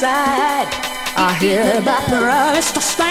by side, I hereby promise to stand